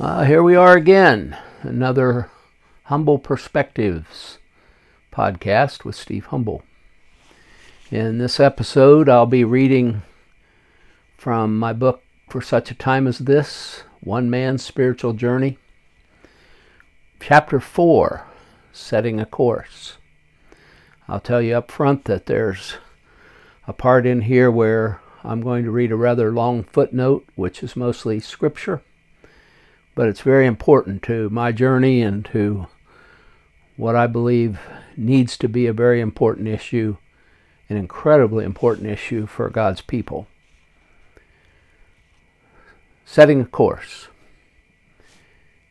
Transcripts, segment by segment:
Uh, here we are again, another Humble Perspectives podcast with Steve Humble. In this episode, I'll be reading from my book For Such a Time as This One Man's Spiritual Journey, Chapter 4 Setting a Course. I'll tell you up front that there's a part in here where I'm going to read a rather long footnote, which is mostly scripture but it's very important to my journey and to what I believe needs to be a very important issue, an incredibly important issue for God's people. Setting a course.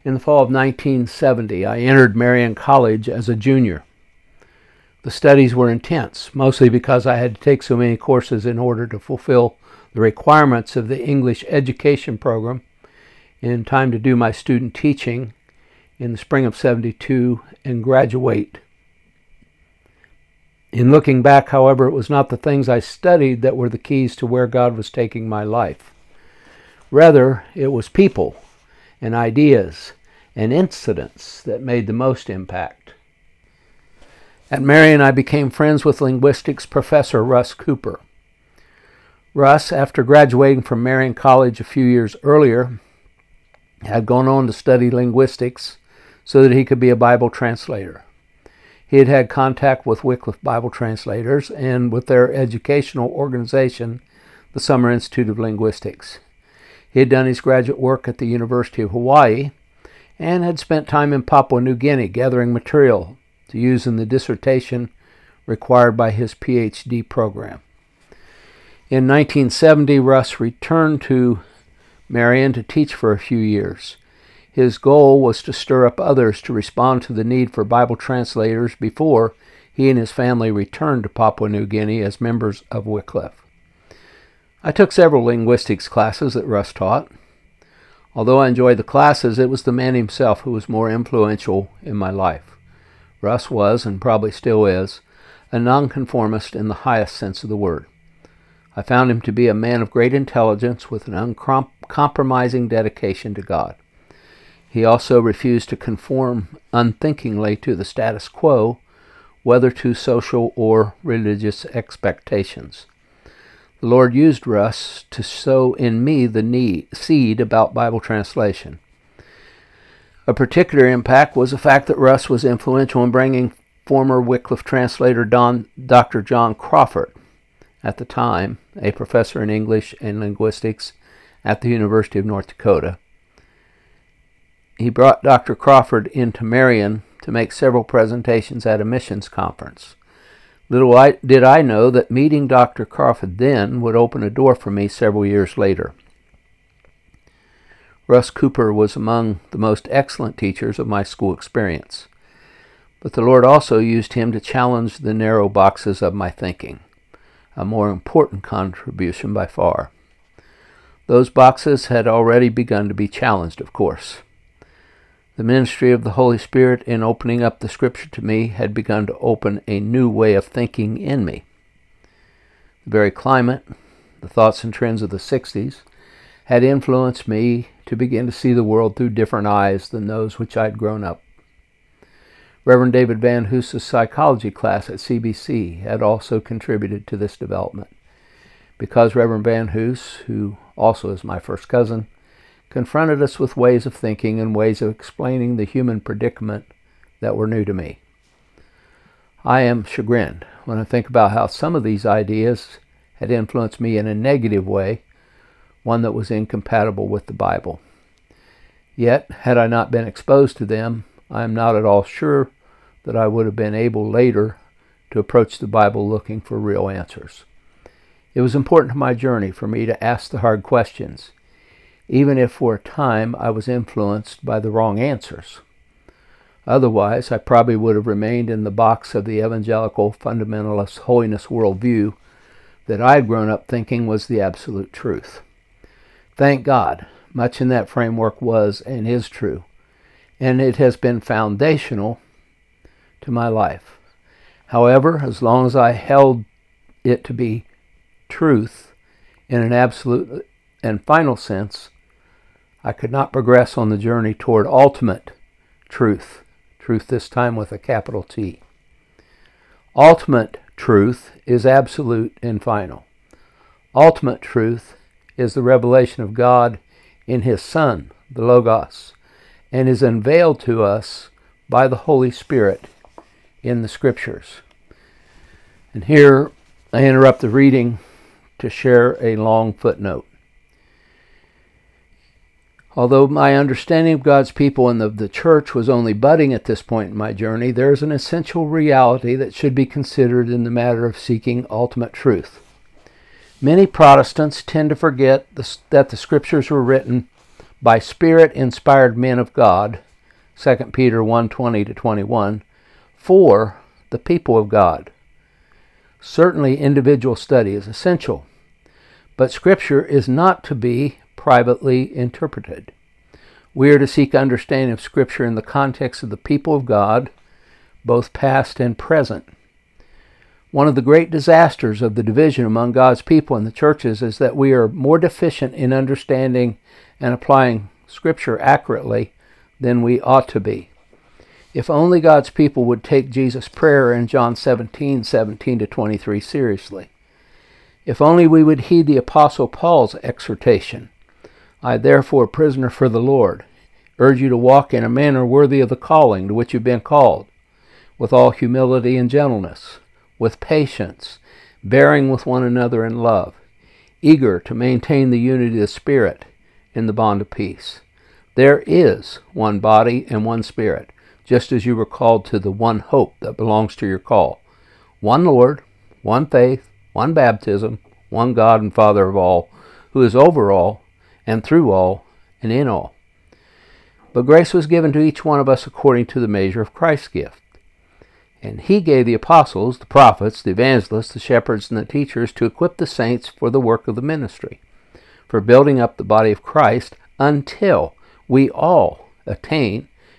In the fall of 1970, I entered Marion College as a junior. The studies were intense, mostly because I had to take so many courses in order to fulfill the requirements of the English education program in time to do my student teaching in the spring of 72 and graduate. In looking back, however, it was not the things I studied that were the keys to where God was taking my life. Rather, it was people and ideas and incidents that made the most impact. At Marion, I became friends with linguistics professor Russ Cooper. Russ, after graduating from Marion College a few years earlier, had gone on to study linguistics so that he could be a Bible translator. He had had contact with Wycliffe Bible translators and with their educational organization, the Summer Institute of Linguistics. He had done his graduate work at the University of Hawaii and had spent time in Papua New Guinea gathering material to use in the dissertation required by his PhD program. In 1970, Russ returned to Marion to teach for a few years. His goal was to stir up others to respond to the need for Bible translators before he and his family returned to Papua New Guinea as members of Wycliffe. I took several linguistics classes that Russ taught. Although I enjoyed the classes, it was the man himself who was more influential in my life. Russ was, and probably still is, a nonconformist in the highest sense of the word. I found him to be a man of great intelligence with an uncompromising dedication to God. He also refused to conform unthinkingly to the status quo, whether to social or religious expectations. The Lord used Russ to sow in me the need, seed about Bible translation. A particular impact was the fact that Russ was influential in bringing former Wycliffe translator Don, Dr. John Crawford at the time a professor in English and linguistics at the University of North Dakota. He brought Dr. Crawford into Marion to make several presentations at a missions conference. Little did I know that meeting Dr. Crawford then would open a door for me several years later. Russ Cooper was among the most excellent teachers of my school experience, but the Lord also used him to challenge the narrow boxes of my thinking a more important contribution by far. Those boxes had already begun to be challenged, of course. The ministry of the Holy Spirit in opening up the Scripture to me had begun to open a new way of thinking in me. The very climate, the thoughts and trends of the 60s, had influenced me to begin to see the world through different eyes than those which I had grown up Reverend David Van Hoos's psychology class at CBC had also contributed to this development. Because Reverend Van Hoos, who also is my first cousin, confronted us with ways of thinking and ways of explaining the human predicament that were new to me. I am chagrined when I think about how some of these ideas had influenced me in a negative way, one that was incompatible with the Bible. Yet, had I not been exposed to them, I am not at all sure that I would have been able later to approach the Bible looking for real answers. It was important to my journey for me to ask the hard questions, even if for a time I was influenced by the wrong answers. Otherwise, I probably would have remained in the box of the evangelical fundamentalist holiness worldview that I had grown up thinking was the absolute truth. Thank God, much in that framework was and is true, and it has been foundational to my life. However, as long as I held it to be truth in an absolute and final sense, I could not progress on the journey toward ultimate truth, truth this time with a capital T. Ultimate truth is absolute and final. Ultimate truth is the revelation of God in His Son, the Logos, and is unveiled to us by the Holy Spirit in the Scriptures. And here I interrupt the reading to share a long footnote. Although my understanding of God's people and of the church was only budding at this point in my journey, there is an essential reality that should be considered in the matter of seeking ultimate truth. Many Protestants tend to forget that the scriptures were written by spirit inspired men of God, 2 Peter 1:20 to 21, for the people of God. Certainly individual study is essential, but scripture is not to be privately interpreted. We are to seek understanding of Scripture in the context of the people of God, both past and present. One of the great disasters of the division among God's people in the churches is that we are more deficient in understanding and applying Scripture accurately than we ought to be. If only God's people would take Jesus' prayer in John 17 17 to 23 seriously. If only we would heed the Apostle Paul's exhortation I, therefore, prisoner for the Lord, urge you to walk in a manner worthy of the calling to which you've been called, with all humility and gentleness, with patience, bearing with one another in love, eager to maintain the unity of the Spirit in the bond of peace. There is one body and one Spirit, just as you were called to the one hope that belongs to your call. One Lord, one faith, one baptism, one God and Father of all, who is over all and through all and in all. But grace was given to each one of us according to the measure of Christ's gift. And he gave the apostles, the prophets, the evangelists, the shepherds, and the teachers to equip the saints for the work of the ministry, for building up the body of Christ until we all attain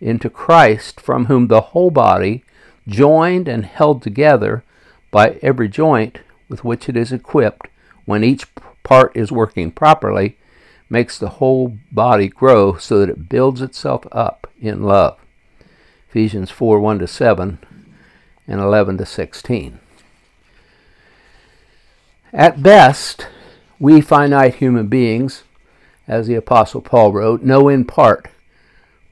into Christ, from whom the whole body, joined and held together by every joint with which it is equipped, when each part is working properly, makes the whole body grow so that it builds itself up in love. Ephesians 4 1 to 7 and 11 to 16. At best, we finite human beings, as the Apostle Paul wrote, know in part,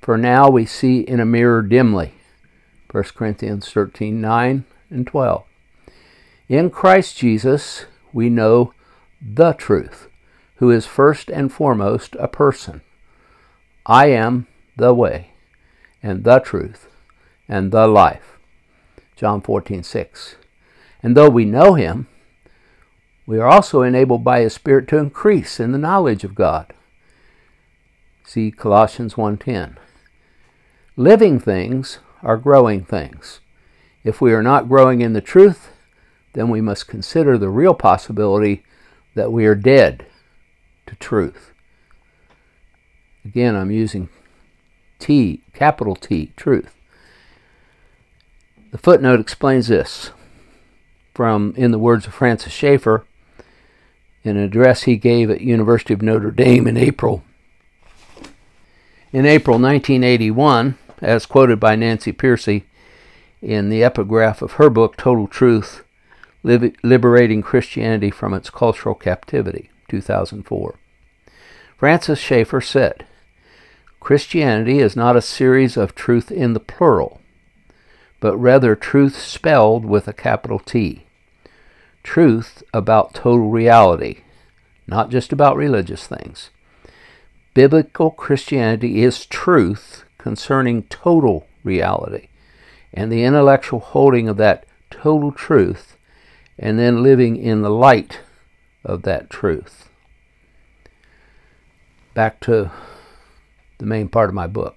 for now we see in a mirror dimly. 1 Corinthians 13 9 and 12. In Christ Jesus, we know the truth who is first and foremost a person. I am the way and the truth and the life. John 14, 6. And though we know him, we are also enabled by his Spirit to increase in the knowledge of God. See Colossians 1:10. Living things are growing things. If we are not growing in the truth, then we must consider the real possibility that we are dead to truth. Again, I'm using T, capital T, truth. The footnote explains this from, in the words of Francis Schaeffer, in an address he gave at University of Notre Dame in April. In April 1981, as quoted by Nancy Pearcey in the epigraph of her book Total Truth, Liberating Christianity from its Cultural Captivity. 2004. Francis Schaeffer said, Christianity is not a series of truth in the plural, but rather truth spelled with a capital T. Truth about total reality, not just about religious things. Biblical Christianity is truth concerning total reality and the intellectual holding of that total truth and then living in the light of that truth. Back to the main part of my book.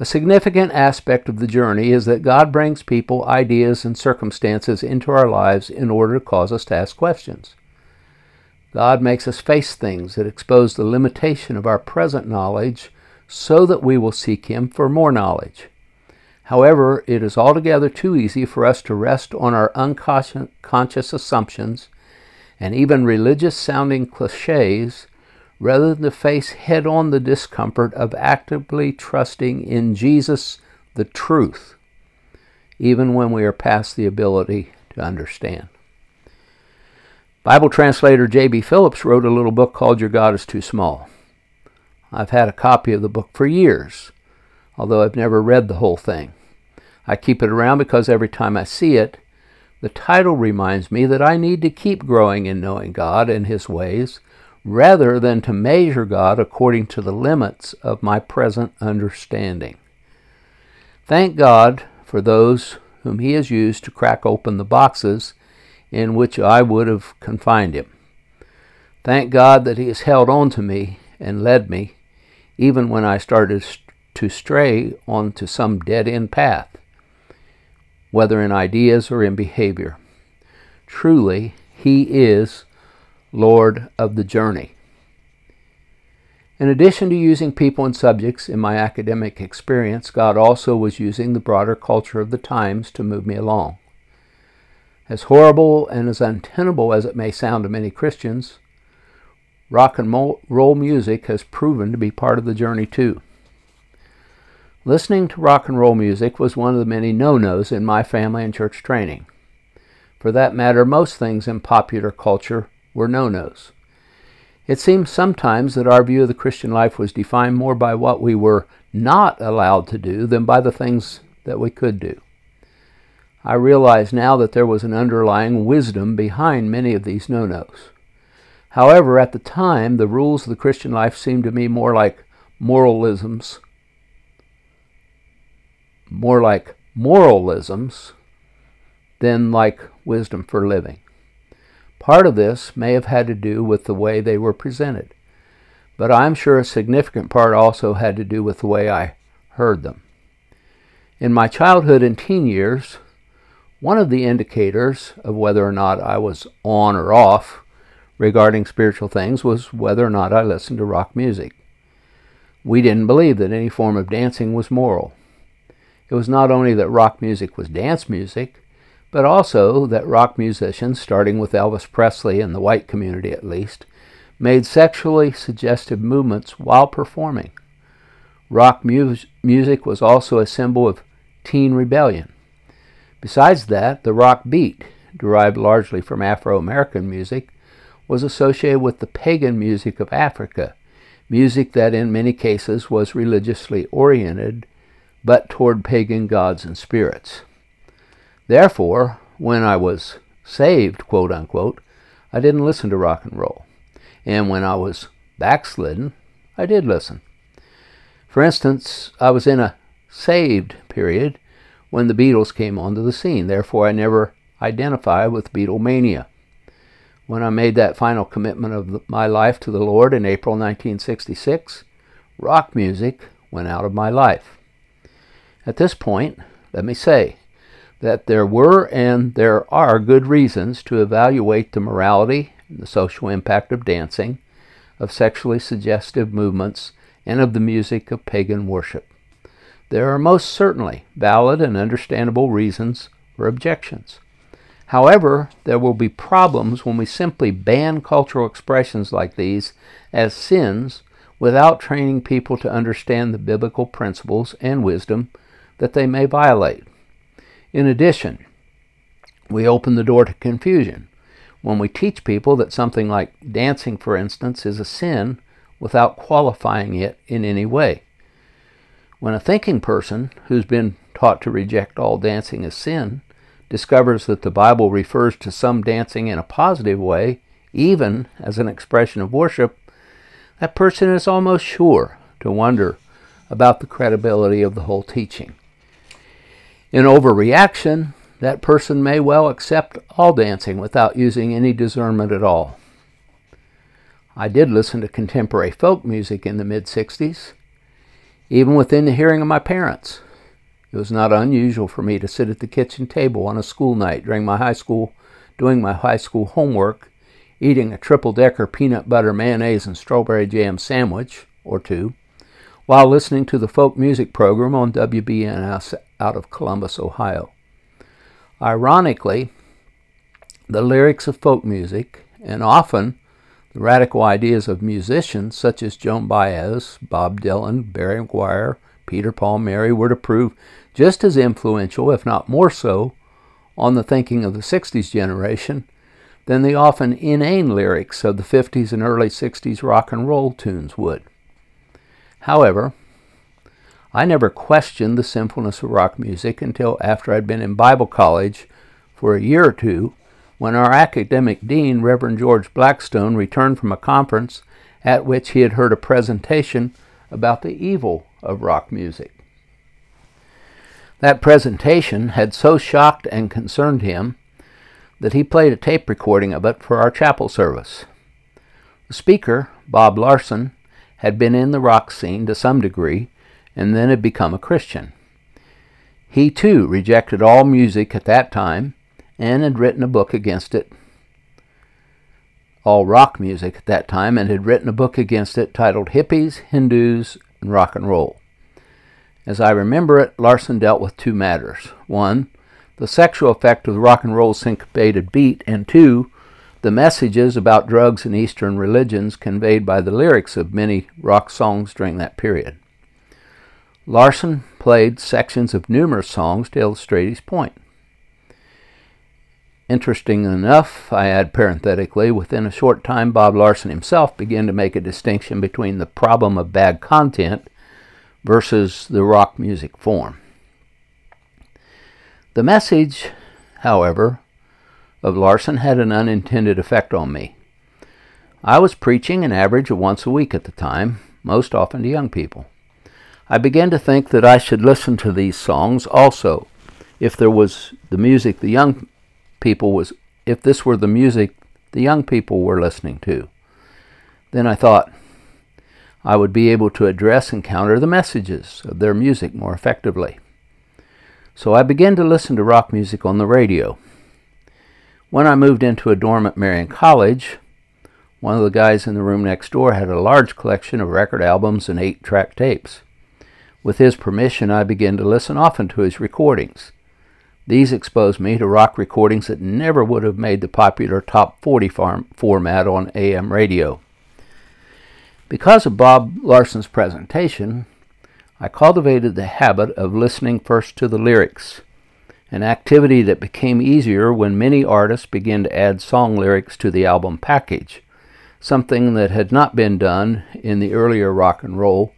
A significant aspect of the journey is that God brings people, ideas, and circumstances into our lives in order to cause us to ask questions. God makes us face things that expose the limitation of our present knowledge so that we will seek Him for more knowledge. However, it is altogether too easy for us to rest on our unconscious assumptions and even religious sounding cliches rather than to face head on the discomfort of actively trusting in Jesus, the truth, even when we are past the ability to understand. Bible translator J.B. Phillips wrote a little book called Your God is Too Small. I've had a copy of the book for years, although I've never read the whole thing. I keep it around because every time I see it, the title reminds me that I need to keep growing in knowing God and His ways rather than to measure God according to the limits of my present understanding. Thank God for those whom He has used to crack open the boxes in which I would have confined Him. Thank God that He has held on to me and led me, even when I started to stray onto some dead end path, whether in ideas or in behavior. Truly, He is Lord of the journey. In addition to using people and subjects in my academic experience, God also was using the broader culture of the times to move me along. As horrible and as untenable as it may sound to many Christians, rock and roll music has proven to be part of the journey too. Listening to rock and roll music was one of the many no nos in my family and church training. For that matter, most things in popular culture were no nos. It seems sometimes that our view of the Christian life was defined more by what we were not allowed to do than by the things that we could do. I realize now that there was an underlying wisdom behind many of these no nos. However, at the time, the rules of the Christian life seemed to me more like moralisms, more like moralisms than like wisdom for living. Part of this may have had to do with the way they were presented, but I'm sure a significant part also had to do with the way I heard them. In my childhood and teen years, one of the indicators of whether or not I was on or off regarding spiritual things was whether or not I listened to rock music. We didn't believe that any form of dancing was moral. It was not only that rock music was dance music, but also that rock musicians, starting with Elvis Presley in the white community at least, made sexually suggestive movements while performing. Rock mu- music was also a symbol of teen rebellion. Besides that, the rock beat, derived largely from Afro American music, was associated with the pagan music of Africa, music that in many cases was religiously oriented, but toward pagan gods and spirits. Therefore, when I was saved, quote unquote, I didn't listen to rock and roll. And when I was backslidden, I did listen. For instance, I was in a saved period when the Beatles came onto the scene. Therefore, I never identified with Beatlemania. When I made that final commitment of my life to the Lord in April 1966, rock music went out of my life. At this point, let me say, that there were and there are good reasons to evaluate the morality and the social impact of dancing, of sexually suggestive movements, and of the music of pagan worship. There are most certainly valid and understandable reasons for objections. However, there will be problems when we simply ban cultural expressions like these as sins without training people to understand the biblical principles and wisdom that they may violate. In addition, we open the door to confusion when we teach people that something like dancing, for instance, is a sin without qualifying it in any way. When a thinking person who's been taught to reject all dancing as sin discovers that the Bible refers to some dancing in a positive way, even as an expression of worship, that person is almost sure to wonder about the credibility of the whole teaching. In overreaction, that person may well accept all dancing without using any discernment at all. I did listen to contemporary folk music in the mid 60s, even within the hearing of my parents. It was not unusual for me to sit at the kitchen table on a school night during my high school, doing my high school homework, eating a triple decker peanut butter, mayonnaise, and strawberry jam sandwich or two, while listening to the folk music program on WBNS out of Columbus, Ohio. Ironically, the lyrics of folk music, and often the radical ideas of musicians such as Joan Baez, Bob Dylan, Barry McGuire, Peter Paul Mary were to prove just as influential, if not more so, on the thinking of the 60s generation than the often inane lyrics of the 50s and early 60s rock and roll tunes would. However, I never questioned the sinfulness of rock music until after I'd been in Bible college for a year or two when our academic dean, Reverend George Blackstone, returned from a conference at which he had heard a presentation about the evil of rock music. That presentation had so shocked and concerned him that he played a tape recording of it for our chapel service. The speaker, Bob Larson, had been in the rock scene to some degree and then had become a Christian. He too rejected all music at that time and had written a book against it. All rock music at that time and had written a book against it titled Hippies, Hindus, and Rock and Roll. As I remember it, Larson dealt with two matters. One, the sexual effect of the rock and roll syncopated beat, and two, the messages about drugs and Eastern religions conveyed by the lyrics of many rock songs during that period. Larson played sections of numerous songs to illustrate his point. Interesting enough, I add parenthetically, within a short time Bob Larson himself began to make a distinction between the problem of bad content versus the rock music form. The message, however, of Larson had an unintended effect on me. I was preaching an average of once a week at the time, most often to young people. I began to think that I should listen to these songs also, if there was the music the young people was if this were the music the young people were listening to. Then I thought I would be able to address and counter the messages of their music more effectively. So I began to listen to rock music on the radio. When I moved into a dorm at Marion College, one of the guys in the room next door had a large collection of record albums and eight track tapes. With his permission, I began to listen often to his recordings. These exposed me to rock recordings that never would have made the popular top 40 farm format on AM radio. Because of Bob Larson's presentation, I cultivated the habit of listening first to the lyrics an activity that became easier when many artists began to add song lyrics to the album package, something that had not been done in the earlier rock and roll,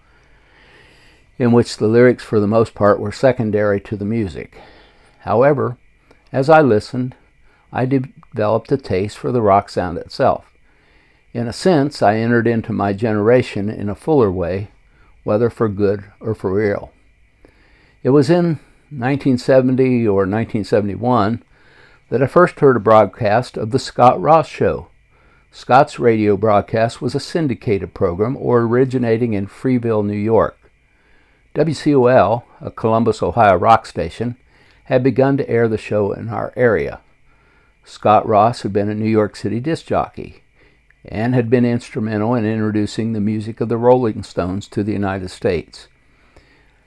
in which the lyrics for the most part were secondary to the music. However, as I listened, I developed a taste for the rock sound itself. In a sense, I entered into my generation in a fuller way, whether for good or for ill. It was in 1970 or 1971 that I first heard a broadcast of the Scott Ross Show. Scott's radio broadcast was a syndicated program or originating in Freeville, New York. WCOL, a Columbus, Ohio rock station, had begun to air the show in our area. Scott Ross had been a New York City disc jockey and had been instrumental in introducing the music of the Rolling Stones to the United States.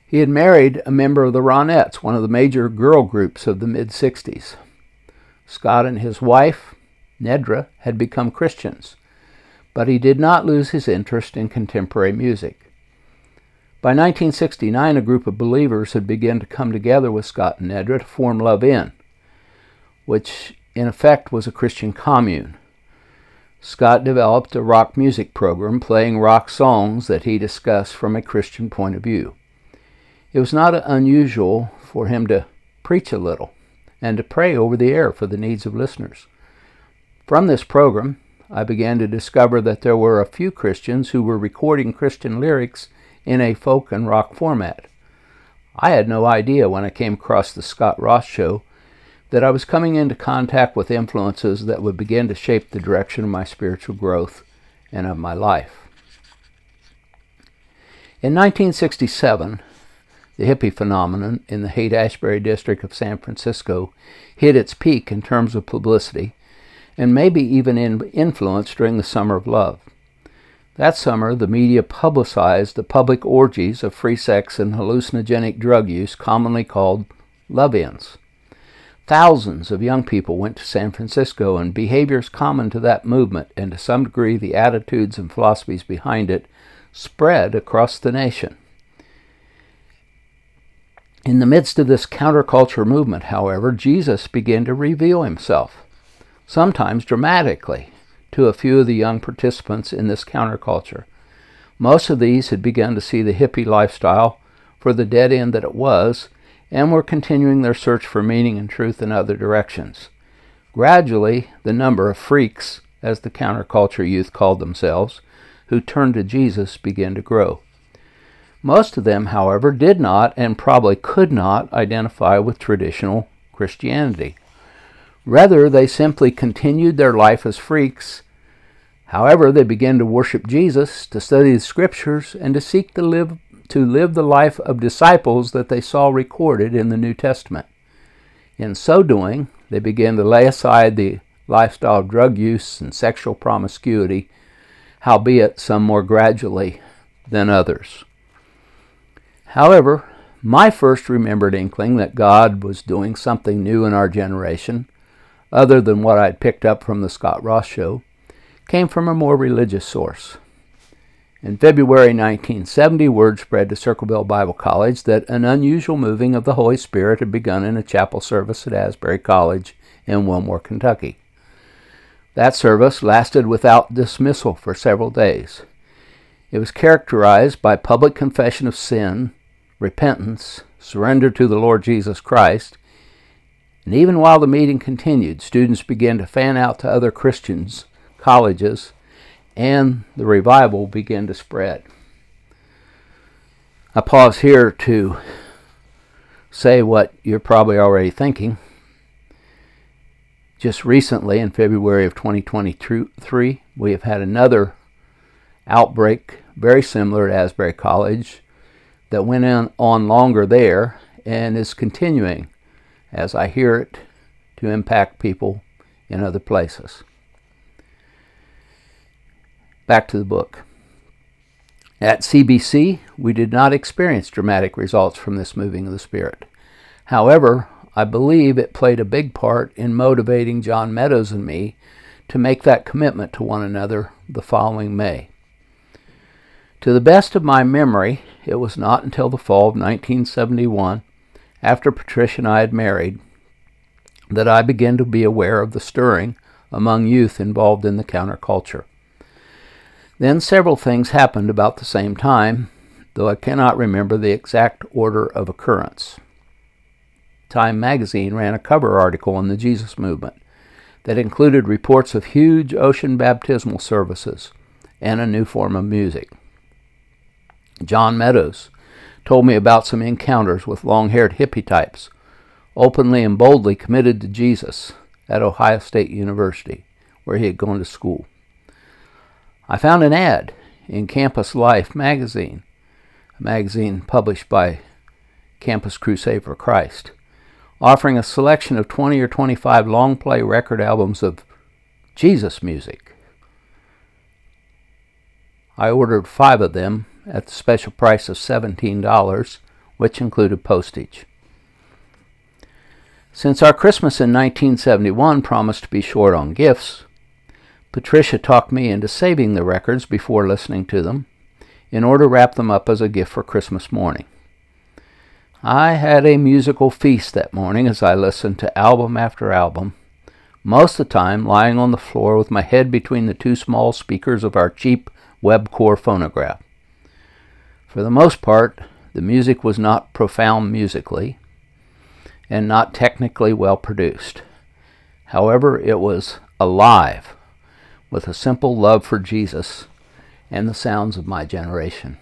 He had married a member of the Ronettes, one of the major girl groups of the mid 60s. Scott and his wife, Nedra, had become Christians, but he did not lose his interest in contemporary music. By 1969, a group of believers had begun to come together with Scott and Nedra to form Love Inn, which in effect was a Christian commune. Scott developed a rock music program playing rock songs that he discussed from a Christian point of view. It was not unusual for him to preach a little and to pray over the air for the needs of listeners. From this program, I began to discover that there were a few Christians who were recording Christian lyrics in a folk and rock format. I had no idea when I came across the Scott Ross show that I was coming into contact with influences that would begin to shape the direction of my spiritual growth and of my life. In 1967, the hippie phenomenon in the Haight Ashbury district of San Francisco hit its peak in terms of publicity and maybe even in influence during the Summer of Love. That summer, the media publicized the public orgies of free sex and hallucinogenic drug use, commonly called love ins. Thousands of young people went to San Francisco, and behaviors common to that movement, and to some degree the attitudes and philosophies behind it, spread across the nation. In the midst of this counterculture movement, however, Jesus began to reveal himself, sometimes dramatically, to a few of the young participants in this counterculture. Most of these had begun to see the hippie lifestyle for the dead end that it was and were continuing their search for meaning and truth in other directions. Gradually, the number of freaks, as the counterculture youth called themselves, who turned to Jesus began to grow. Most of them, however, did not and probably could not identify with traditional Christianity. Rather, they simply continued their life as freaks. However, they began to worship Jesus, to study the scriptures, and to seek to live, to live the life of disciples that they saw recorded in the New Testament. In so doing, they began to lay aside the lifestyle of drug use and sexual promiscuity, howbeit some more gradually than others. However, my first remembered inkling that God was doing something new in our generation, other than what I'd picked up from the Scott Ross show, came from a more religious source. In February 1970, word spread to Circleville Bible College that an unusual moving of the Holy Spirit had begun in a chapel service at Asbury College in Wilmore, Kentucky. That service lasted without dismissal for several days. It was characterized by public confession of sin, repentance, surrender to the Lord Jesus Christ, and even while the meeting continued, students began to fan out to other Christians, colleges, and the revival began to spread. I pause here to say what you're probably already thinking. Just recently, in February of 2023, we have had another outbreak very similar at Asbury College that went on longer there and is continuing as I hear it to impact people in other places. Back to the book. At CBC, we did not experience dramatic results from this moving of the Spirit. However, I believe it played a big part in motivating John Meadows and me to make that commitment to one another the following May. To the best of my memory, it was not until the fall of 1971, after Patricia and I had married, that I began to be aware of the stirring among youth involved in the counterculture. Then several things happened about the same time, though I cannot remember the exact order of occurrence. Time magazine ran a cover article on the Jesus movement that included reports of huge ocean baptismal services and a new form of music. John Meadows told me about some encounters with long haired hippie types, openly and boldly committed to Jesus at Ohio State University, where he had gone to school. I found an ad in Campus Life magazine, a magazine published by Campus Crusade for Christ, offering a selection of 20 or 25 long play record albums of Jesus music. I ordered five of them at the special price of $17, which included postage. Since our Christmas in 1971 promised to be short on gifts, Patricia talked me into saving the records before listening to them in order to wrap them up as a gift for Christmas morning. I had a musical feast that morning as I listened to album after album, most of the time lying on the floor with my head between the two small speakers of our cheap Webcor phonograph. For the most part, the music was not profound musically and not technically well produced. However, it was alive with a simple love for Jesus and the sounds of my generation.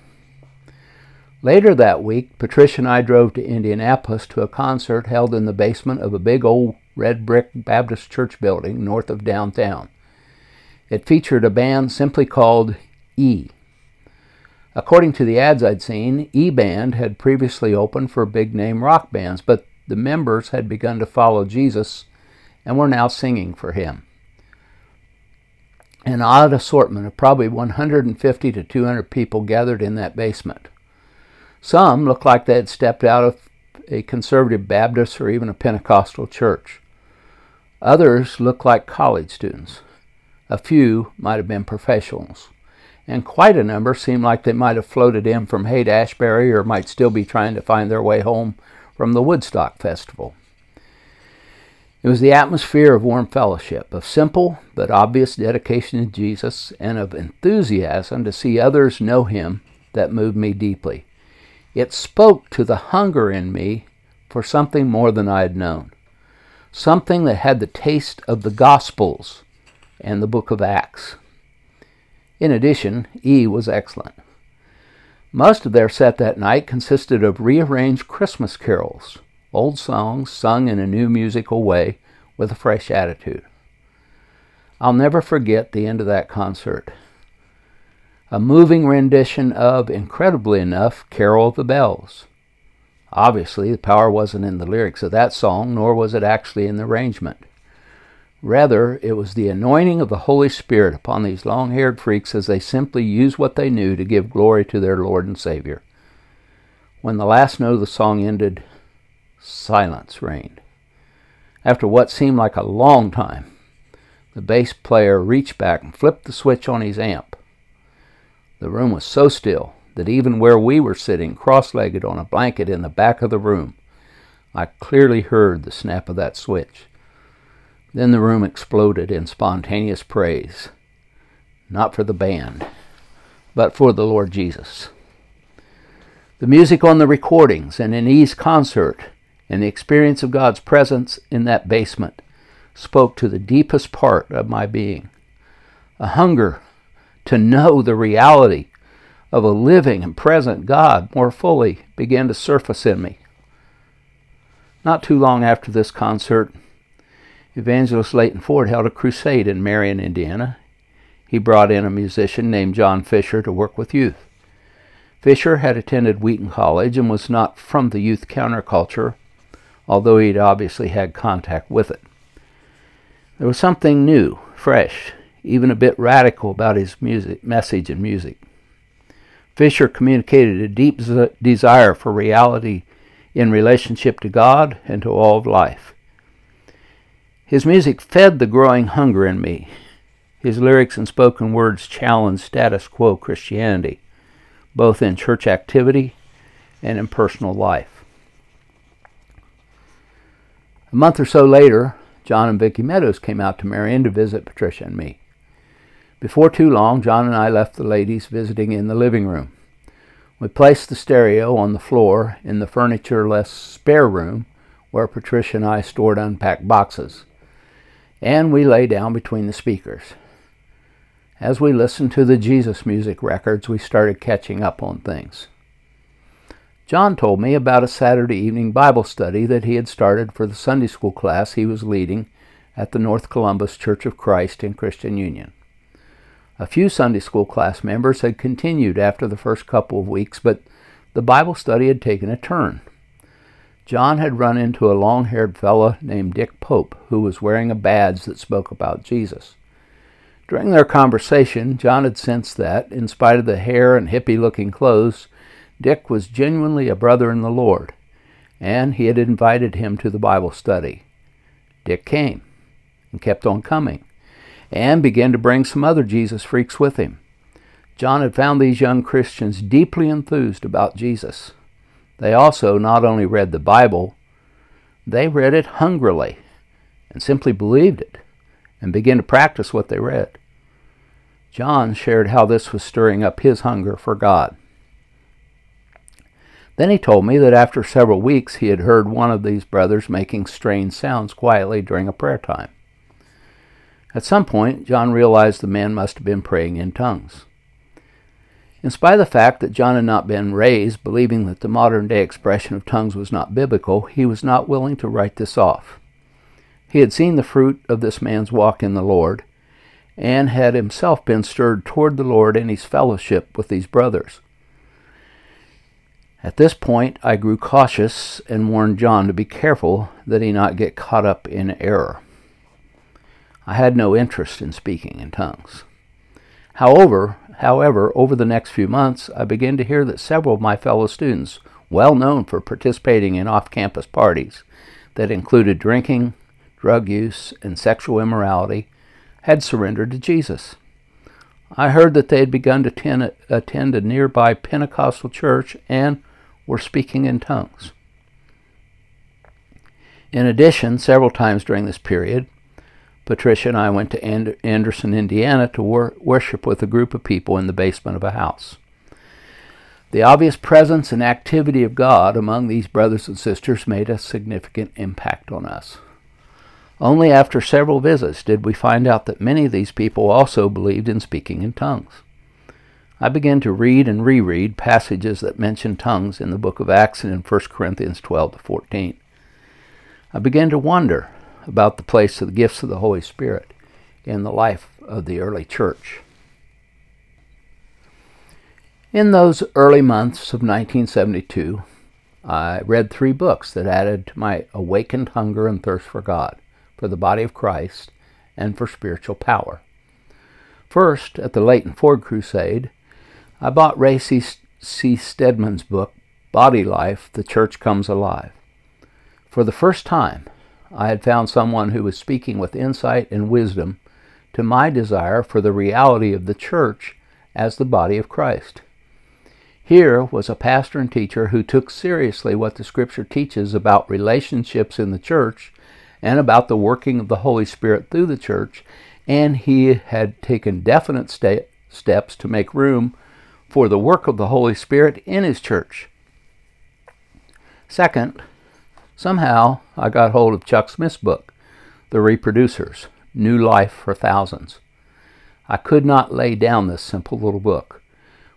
Later that week, Patricia and I drove to Indianapolis to a concert held in the basement of a big old red brick Baptist church building north of downtown. It featured a band simply called E. According to the ads I'd seen, E Band had previously opened for big name rock bands, but the members had begun to follow Jesus and were now singing for him. An odd assortment of probably 150 to 200 people gathered in that basement. Some looked like they had stepped out of a conservative Baptist or even a Pentecostal church. Others looked like college students. A few might have been professionals and quite a number seemed like they might have floated in from Haight Ashbury or might still be trying to find their way home from the Woodstock Festival. It was the atmosphere of warm fellowship, of simple but obvious dedication to Jesus, and of enthusiasm to see others know Him that moved me deeply. It spoke to the hunger in me for something more than I had known, something that had the taste of the Gospels and the book of Acts. In addition, E was excellent. Most of their set that night consisted of rearranged Christmas carols, old songs sung in a new musical way with a fresh attitude. I'll never forget the end of that concert. A moving rendition of, incredibly enough, Carol of the Bells. Obviously, the power wasn't in the lyrics of that song, nor was it actually in the arrangement. Rather, it was the anointing of the Holy Spirit upon these long haired freaks as they simply used what they knew to give glory to their Lord and Savior. When the last note of the song ended, silence reigned. After what seemed like a long time, the bass player reached back and flipped the switch on his amp. The room was so still that even where we were sitting cross legged on a blanket in the back of the room, I clearly heard the snap of that switch. Then the room exploded in spontaneous praise, not for the band, but for the Lord Jesus. The music on the recordings and in E's concert and the experience of God's presence in that basement spoke to the deepest part of my being. A hunger to know the reality of a living and present God more fully began to surface in me. Not too long after this concert, Evangelist Leighton Ford held a crusade in Marion, Indiana. He brought in a musician named John Fischer to work with youth. Fischer had attended Wheaton College and was not from the youth counterculture, although he'd obviously had contact with it. There was something new, fresh, even a bit radical about his music, message and music. Fischer communicated a deep desire for reality in relationship to God and to all of life. His music fed the growing hunger in me. His lyrics and spoken words challenged status quo Christianity, both in church activity and in personal life. A month or so later, John and Vicki Meadows came out to Marion to visit Patricia and me. Before too long, John and I left the ladies visiting in the living room. We placed the stereo on the floor in the furniture-less spare room where Patricia and I stored unpacked boxes and we lay down between the speakers. As we listened to the Jesus music records, we started catching up on things. John told me about a Saturday evening Bible study that he had started for the Sunday school class he was leading at the North Columbus Church of Christ in Christian Union. A few Sunday school class members had continued after the first couple of weeks, but the Bible study had taken a turn. John had run into a long haired fellow named Dick Pope who was wearing a badge that spoke about Jesus. During their conversation, John had sensed that, in spite of the hair and hippie looking clothes, Dick was genuinely a brother in the Lord, and he had invited him to the Bible study. Dick came and kept on coming, and began to bring some other Jesus freaks with him. John had found these young Christians deeply enthused about Jesus. They also not only read the Bible, they read it hungrily and simply believed it and began to practice what they read. John shared how this was stirring up his hunger for God. Then he told me that after several weeks he had heard one of these brothers making strange sounds quietly during a prayer time. At some point, John realized the man must have been praying in tongues. In spite of the fact that John had not been raised believing that the modern day expression of tongues was not biblical, he was not willing to write this off. He had seen the fruit of this man's walk in the Lord, and had himself been stirred toward the Lord in his fellowship with these brothers. At this point, I grew cautious and warned John to be careful that he not get caught up in error. I had no interest in speaking in tongues. However, however, over the next few months, I began to hear that several of my fellow students, well known for participating in off-campus parties that included drinking, drug use, and sexual immorality, had surrendered to Jesus. I heard that they had begun to attend a nearby Pentecostal church and were speaking in tongues. In addition, several times during this period, Patricia and I went to Anderson, Indiana to wor- worship with a group of people in the basement of a house. The obvious presence and activity of God among these brothers and sisters made a significant impact on us. Only after several visits did we find out that many of these people also believed in speaking in tongues. I began to read and reread passages that mention tongues in the book of Acts and in 1 Corinthians 12 to 14. I began to wonder about the place of the gifts of the Holy Spirit in the life of the early church. In those early months of 1972, I read three books that added to my awakened hunger and thirst for God, for the body of Christ, and for spiritual power. First, at the Leighton Ford Crusade, I bought Ray C. C. Stedman's book, Body Life The Church Comes Alive. For the first time, I had found someone who was speaking with insight and wisdom to my desire for the reality of the church as the body of Christ. Here was a pastor and teacher who took seriously what the Scripture teaches about relationships in the church and about the working of the Holy Spirit through the church, and he had taken definite sta- steps to make room for the work of the Holy Spirit in his church. Second, Somehow, I got hold of Chuck Smith's book, The Reproducers New Life for Thousands. I could not lay down this simple little book,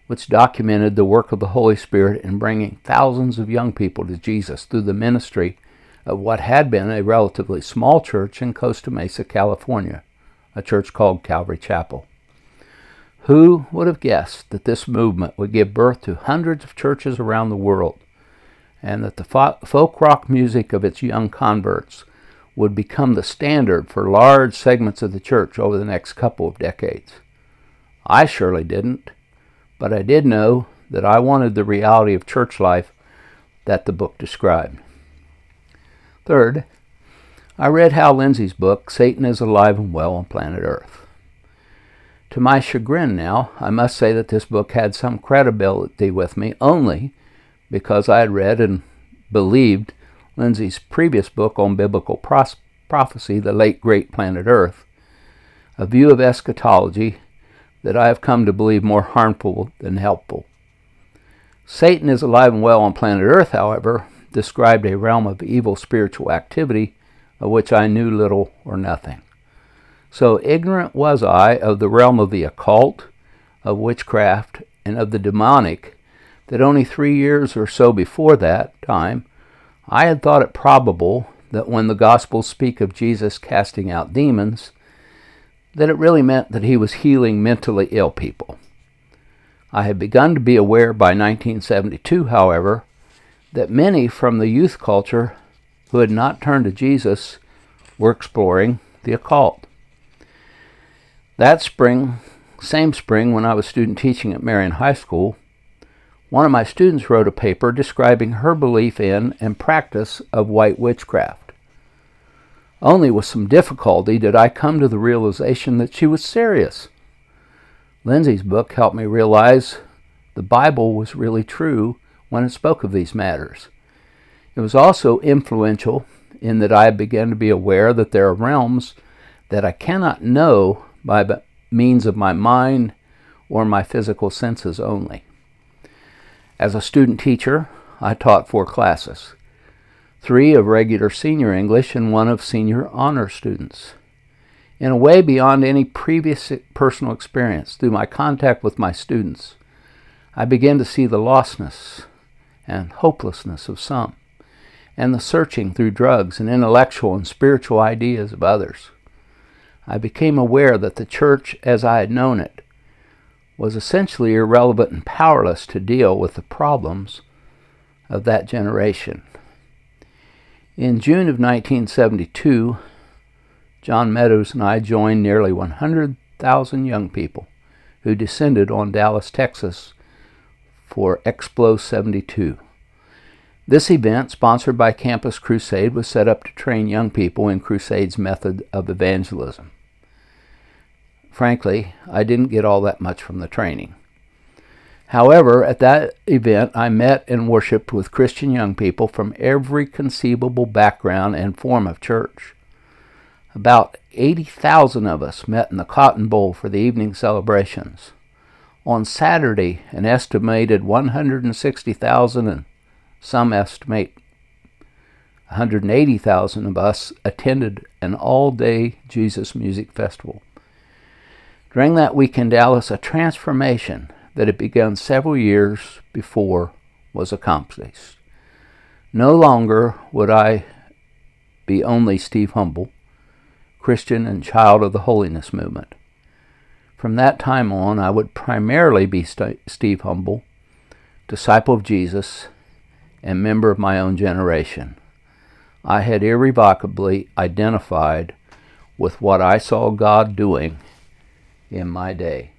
which documented the work of the Holy Spirit in bringing thousands of young people to Jesus through the ministry of what had been a relatively small church in Costa Mesa, California, a church called Calvary Chapel. Who would have guessed that this movement would give birth to hundreds of churches around the world? and that the folk rock music of its young converts would become the standard for large segments of the church over the next couple of decades. I surely didn't, but I did know that I wanted the reality of church life that the book described. Third, I read Hal Lindsey's book, Satan is Alive and Well on Planet Earth. To my chagrin now, I must say that this book had some credibility with me only because I had read and believed Lindsey's previous book on biblical pros- prophecy, The Late Great Planet Earth, a view of eschatology that I have come to believe more harmful than helpful. Satan is alive and well on planet Earth, however, described a realm of evil spiritual activity of which I knew little or nothing. So ignorant was I of the realm of the occult, of witchcraft, and of the demonic that only three years or so before that time, I had thought it probable that when the Gospels speak of Jesus casting out demons, that it really meant that he was healing mentally ill people. I had begun to be aware by 1972, however, that many from the youth culture who had not turned to Jesus were exploring the occult. That spring, same spring when I was student teaching at Marion High School, one of my students wrote a paper describing her belief in and practice of white witchcraft. Only with some difficulty did I come to the realization that she was serious. Lindsey's book helped me realize the Bible was really true when it spoke of these matters. It was also influential in that I began to be aware that there are realms that I cannot know by means of my mind or my physical senses only. As a student teacher, I taught four classes three of regular senior English and one of senior honor students. In a way beyond any previous personal experience, through my contact with my students, I began to see the lostness and hopelessness of some, and the searching through drugs and intellectual and spiritual ideas of others. I became aware that the church as I had known it was essentially irrelevant and powerless to deal with the problems of that generation. In June of 1972, John Meadows and I joined nearly 100,000 young people who descended on Dallas, Texas for Explo 72. This event, sponsored by Campus Crusade, was set up to train young people in Crusade's method of evangelism. Frankly, I didn't get all that much from the training. However, at that event, I met and worshiped with Christian young people from every conceivable background and form of church. About 80,000 of us met in the Cotton Bowl for the evening celebrations. On Saturday, an estimated 160,000 and some estimate 180,000 of us attended an all day Jesus Music Festival. During that week in Dallas, a transformation that had begun several years before was accomplished. No longer would I be only Steve Humble, Christian and child of the holiness movement. From that time on, I would primarily be St- Steve Humble, disciple of Jesus, and member of my own generation. I had irrevocably identified with what I saw God doing in my day.